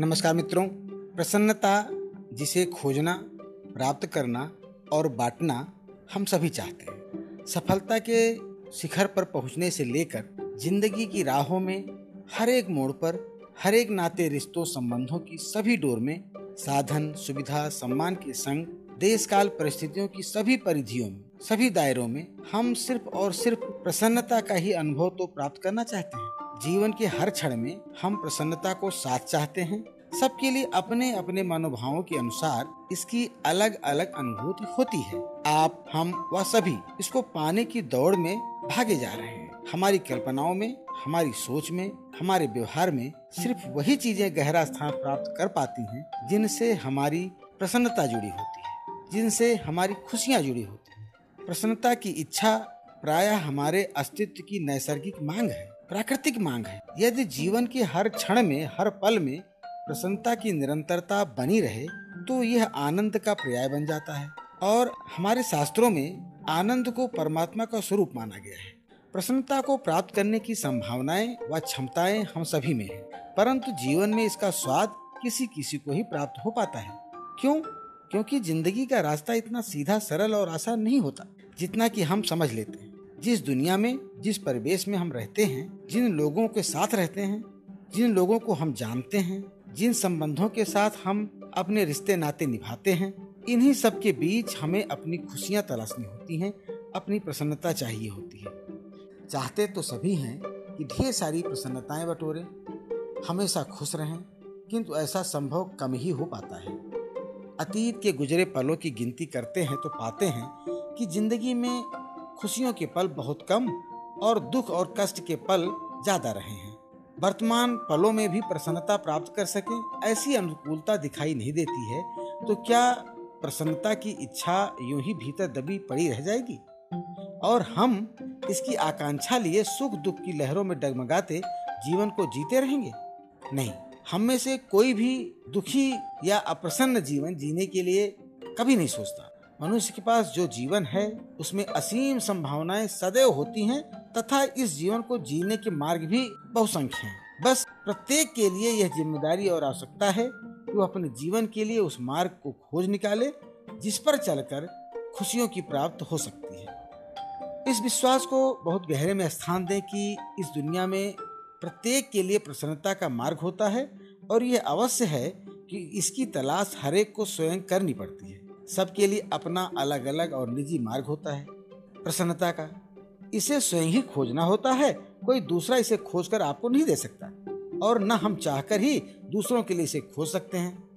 नमस्कार मित्रों, प्रसन्नता जिसे खोजना, प्राप्त करना और बांटना हम सभी चाहते हैं। सफलता के शिखर पर पहुँचने से लेकर ज़िंदगी की राहों में हर एक मोड़ पर, हर एक नाते, रिश्तों, संबंधों की सभी डोर में साधन, सुविधा, सम्मान के संग देश काल परिस्थितियों की सभी परिधियों में, सभी दायरों में हम सिर्फ़ और सिर्फ़ प्रसन्नता का ही अनुभव तो प्राप्त करना चाहते हैं। जीवन के हर क्षण में हम प्रसन्नता को साथ चाहते हैं। सबके लिए अपने अपने मनोभावों के अनुसार इसकी अलग अलग अनुभूति होती है। आप, हम व सभी इसको पाने की दौड़ में भागे जा रहे हैं। हमारी कल्पनाओं में, हमारी सोच में, हमारे व्यवहार में सिर्फ़ वही चीज़ें गहरा स्थान प्राप्त कर पाती हैं जिनसे हमारी प्रसन्नता जुड़ी होती है, जिनसे हमारी खुशियाँ जुड़ी होती हैं। प्रसन्नता की इच्छा प्रायः हमारे अस्तित्व की नैसर्गिक मांग है। प्राकृतिक मांग है। यदि जीवन के हर क्षण में, हर पल में प्रसन्नता की निरंतरता बनी रहे तो यह आनंद का पर्याय बन जाता है। और हमारे शास्त्रों में आनंद को परमात्मा का स्वरूप माना गया है। प्रसन्नता को प्राप्त करने की संभावनाएँ व क्षमताएँ हम सभी में है। परंतु जीवन में इसका स्वाद किसी किसी को ही प्राप्त हो पाता है। क्यों? क्योंकि ज़िंदगी का रास्ता इतना सीधा, सरल और आसान नहीं होता, जितना कि हम समझ लेते हैं। जिस दुनिया में, जिस परिवेश में हम रहते हैं, जिन लोगों के साथ रहते हैं, जिन लोगों को हम जानते हैं, जिन संबंधों के साथ हम अपने रिश्ते नाते निभाते हैं, इन्हीं सब के बीच हमें अपनी खुशियाँ तलाशनी होती हैं, अपनी प्रसन्नता चाहिए होती है। चाहते तो सभी हैं कि ढेर सारी प्रसन्नताएँ बटोरें, हमेशा खुश रहें, किंतु ऐसा संभव कम ही हो पाता है। अतीत के गुजरे पलों की गिनती करते हैं तो पाते हैं कि ज़िंदगी में खुशियों के पल बहुत कम और दुख और कष्ट के पल ज़्यादा रहे हैं। वर्तमान पलों में भी प्रसन्नता प्राप्त कर सके, ऐसी अनुकूलता दिखाई नहीं देती है तो क्या प्रसन्नता की इच्छा यूँ ही भीतर दबी पड़ी रह जाएगी? और हम इसकी आकांक्षा लिए सुख दुख की लहरों में डगमगाते जीवन को जीते रहेंगे? नहीं, हम में से कोई भी दुखी या अप्रसन्न जीवन जीने के लिए कभी नहीं सोचता। मनुष्य के पास जो जीवन है, उसमें असीम संभावनाएँ सदैव होती हैं तथा इस जीवन को जीने के मार्ग भी बहुसंख्य हैं। बस प्रत्येक के लिए यह ज़िम्मेदारी और आवश्यकता है कि वो अपने जीवन के लिए उस मार्ग को खोज निकाले, जिस पर चलकर खुशियों की प्राप्त हो सकती है। इस विश्वास को बहुत गहरे में स्थान दें कि इस दुनिया में प्रत्येक के लिए प्रसन्नता का मार्ग होता है और यह अवश्य है कि इसकी तलाश हरेक को स्वयं करनी पड़ती है। सबके लिए अपना अलग अलग और निजी मार्ग होता है। प्रसन्नता का, इसे स्वयं ही खोजना होता है। कोई दूसरा इसे खोज कर आपको नहीं दे सकता। और न हम चाहकर ही दूसरों के लिए इसे खोज सकते हैं।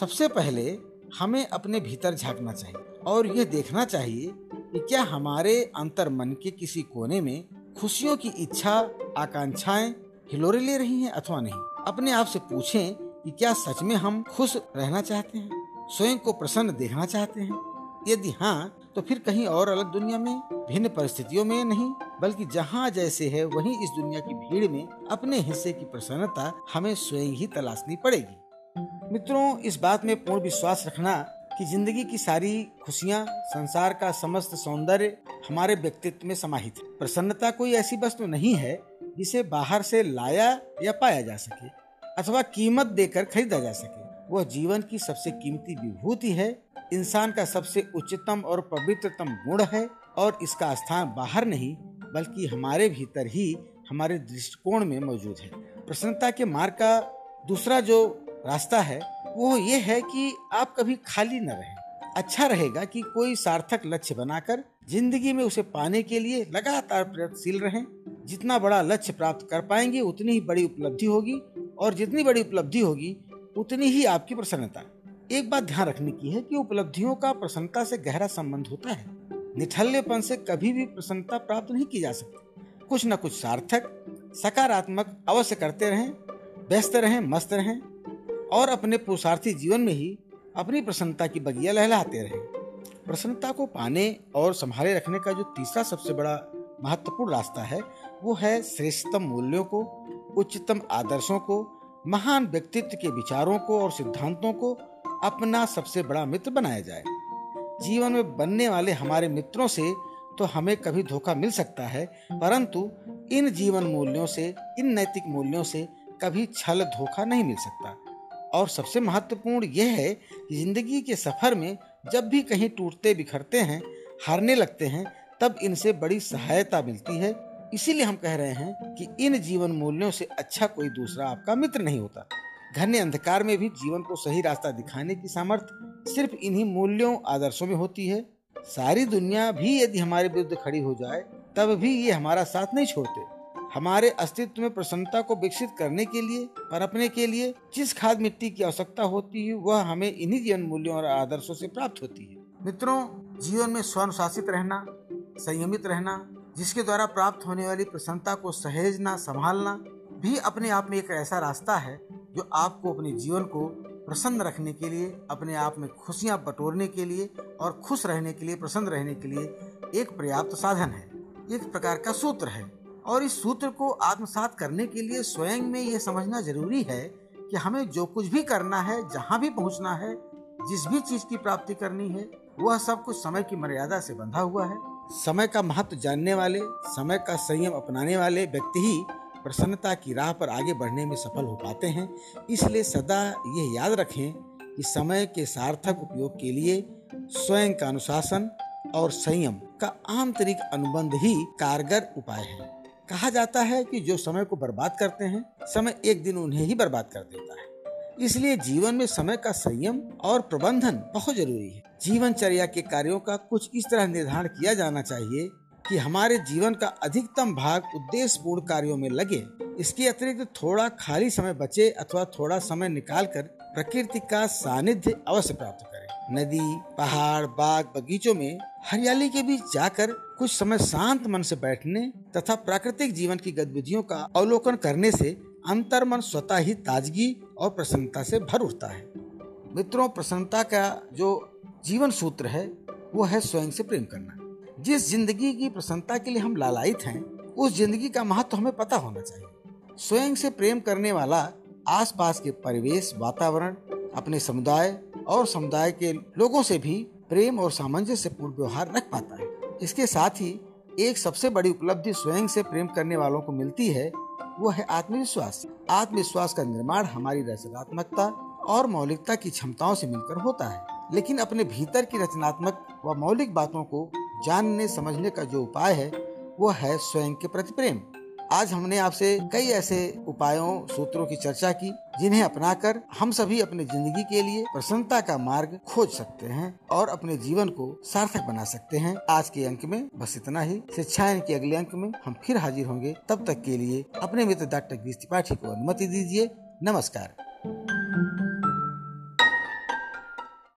सबसे पहले हमें अपने भीतर झांकना चाहिए और यह देखना चाहिए कि क्या हमारे अंतर मन के किसी कोने में खुशियों की इच्छा, आकांक्षाएँ हिलोरे ले रही हैं अथवा नहीं। अपने आप से पूछें कि क्या सच में हम खुश रहना चाहते हैं। स्वयं को प्रसन्न देखना चाहते हैं। यदि हाँ तो फिर कहीं और अलग दुनिया में, भिन्न परिस्थितियों में नहीं, बल्कि जहाँ जैसे है, वहीं इस दुनिया की भीड़ में अपने हिस्से की प्रसन्नता हमें स्वयं ही तलाशनी पड़ेगी। मित्रों, इस बात में पूर्ण विश्वास रखना कि ज़िंदगी की सारी खुशियाँ, संसार का समस्त सौंदर्य हमारे व्यक्तित्व में समाहित है। प्रसन्नता कोई ऐसी वस्तु नहीं है, जिसे बाहर से लाया या पाया जा सके, अथवा कीमत देकर खरीदा जा सके। वह जीवन की सबसे कीमती विभूति है। इंसान का सबसे उच्चतम और पवित्रतम गुण है और इसका स्थान बाहर नहीं, बल्कि हमारे भीतर ही हमारे दृष्टिकोण में मौजूद है। प्रसन्नता के मार्ग का दूसरा जो रास्ता है, वो ये है कि आप कभी खाली न रहें। अच्छा रहेगा कि कोई सार्थक लक्ष्य बनाकर ज़िंदगी में उसे पाने के लिए लगातार प्रयत्नशील रहें। जितना बड़ा लक्ष्य प्राप्त कर पाएँगे, उतनी ही बड़ी उपलब्धि होगी और जितनी बड़ी उपलब्धि होगी उतनी ही आपकी प्रसन्नता। एक बात ध्यान रखने की है कि उपलब्धियों का प्रसन्नता से गहरा संबंध होता है। निठल्लेपन से कभी भी प्रसन्नता प्राप्त नहीं की जा सकती। कुछ न कुछ सार्थक, सकारात्मक अवश्य करते रहें, व्यस्त रहें, मस्त रहें और अपने पुरुषार्थी जीवन में ही अपनी प्रसन्नता की बगिया लहलाते रहें। प्रसन्नता को पाने और संभाले रखने का जो तीसरा सबसे बड़ा महत्वपूर्ण रास्ता है, वो है श्रेष्ठतम मूल्यों को, उच्चतम आदर्शों को महान व्यक्तित्व के विचारों को और सिद्धांतों को अपना सबसे बड़ा मित्र बनाया जाए। जीवन में बनने वाले हमारे मित्रों से तो हमें कभी धोखा मिल सकता है, परंतु इन जीवन मूल्यों से, इन नैतिक मूल्यों से कभी छल धोखा नहीं मिल सकता। और सबसे महत्वपूर्ण यह है कि ज़िंदगी के सफ़र में जब भी कहीं टूटते बिखरते हैं, हारने लगते हैं, तब इनसे बड़ी सहायता मिलती है इसीलिए हम कह रहे हैं कि इन जीवन मूल्यों से अच्छा कोई दूसरा आपका मित्र नहीं होता। घने अंधकार में भी जीवन को सही रास्ता दिखाने की सामर्थ्य सिर्फ़ इन्हीं मूल्यों, आदर्शों में होती है। सारी दुनिया भी यदि हमारे विरुद्ध खड़ी हो जाए, तब भी ये हमारा साथ नहीं छोड़ते। हमारे अस्तित्व में प्रसन्नता को विकसित करने के लिए परपने के लिए जिस खाद मिट्टी की आवश्यकता होती है, वह हमें इन्हीं जीवन मूल्यों और आदर्शों से प्राप्त होती है। मित्रों, जीवन में स्वानुशासित रहना, संयमित रहना जिसके द्वारा प्राप्त होने वाली प्रसन्नता को सहेजना, संभालना भी अपने आप में एक ऐसा रास्ता है जो आपको अपने जीवन को प्रसन्न रखने के लिए, अपने आप में खुशियाँ बटोरने के लिए और खुश रहने के लिए, प्रसन्न रहने के लिए एक पर्याप्त साधन है। एक प्रकार का सूत्र है और इस सूत्र को आत्मसात करने के लिए स्वयं में यह समझना ज़रूरी है कि हमें जो कुछ भी करना है, जहाँ भी पहुँचना है, जिस भी चीज़ की प्राप्ति करनी है, वह सब कुछ समय की मर्यादा से बंधा हुआ है। समय का महत्व जानने वाले, समय का संयम अपनाने वाले व्यक्ति ही प्रसन्नता की राह पर आगे बढ़ने में सफल हो पाते हैं। इसलिए सदा यह याद रखें कि समय के सार्थक उपयोग के लिए स्वयं का अनुशासन और संयम का आंतरिक अनुबंध ही कारगर उपाय है। कहा जाता है कि जो समय को बर्बाद करते हैं, समय एक दिन उन्हें ही बर्बाद कर देता है। इसलिए जीवन में समय का संयम और प्रबंधन बहुत ज़रूरी है। जीवन चर्या के कार्यों का कुछ इस तरह निर्धारण किया जाना चाहिए कि हमारे जीवन का अधिकतम भाग उद्देश्य पूर्ण कार्यों में लगे। इसके अतिरिक्त थोड़ा खाली समय बचे अथवा थोड़ा समय निकाल कर प्रकृति का सानिध्य अवश्य प्राप्त करें। नदी, पहाड़, बाग बगीचों में हरियाली के बीच जाकर कुछ समय शांत मन से बैठने तथा प्राकृतिक जीवन की गतिविधियों का अवलोकन करने से अंतर मन स्वतः ही ताजगी और प्रसन्नता से भर उठता है। मित्रों, प्रसन्नता का जो जीवन सूत्र है, वो है स्वयं से प्रेम करना। जिस ज़िंदगी की प्रसन्नता के लिए हम लालायित हैं, उस ज़िंदगी का महत्व हमें पता होना चाहिए। स्वयं से प्रेम करने वाला आसपास के परिवेश, वातावरण, अपने समुदाय और समुदाय के लोगों से भी प्रेम और सामंजस्य पूर्ण व्यवहार रख पाता है। इसके साथ ही एक सबसे बड़ी उपलब्धि स्वयं से प्रेम करने वालों को मिलती है वो है आत्मविश्वास। आत्मविश्वास का निर्माण हमारी रचनात्मकता और मौलिकता की क्षमताओं से मिलकर होता है। लेकिन अपने भीतर की रचनात्मक व मौलिक बातों को जानने, समझने का जो उपाय है, वो है स्वयं के प्रति प्रेम। आज हमने आपसे कई ऐसे उपायों, सूत्रों की चर्चा की, जिन्हें अपनाकर हम सभी अपने ज़िंदगी के लिए प्रसन्नता का मार्ग खोज सकते हैं और अपने जीवन को सार्थक बना सकते हैं। आज के अंक में बस इतना ही। शिक्षाएँ के अगले अंक में हम फिर हाजिर होंगे। तब तक के लिए अपने मित्र डॉक्टर त्रिपाठी को अनुमति दीजिए। नमस्कार।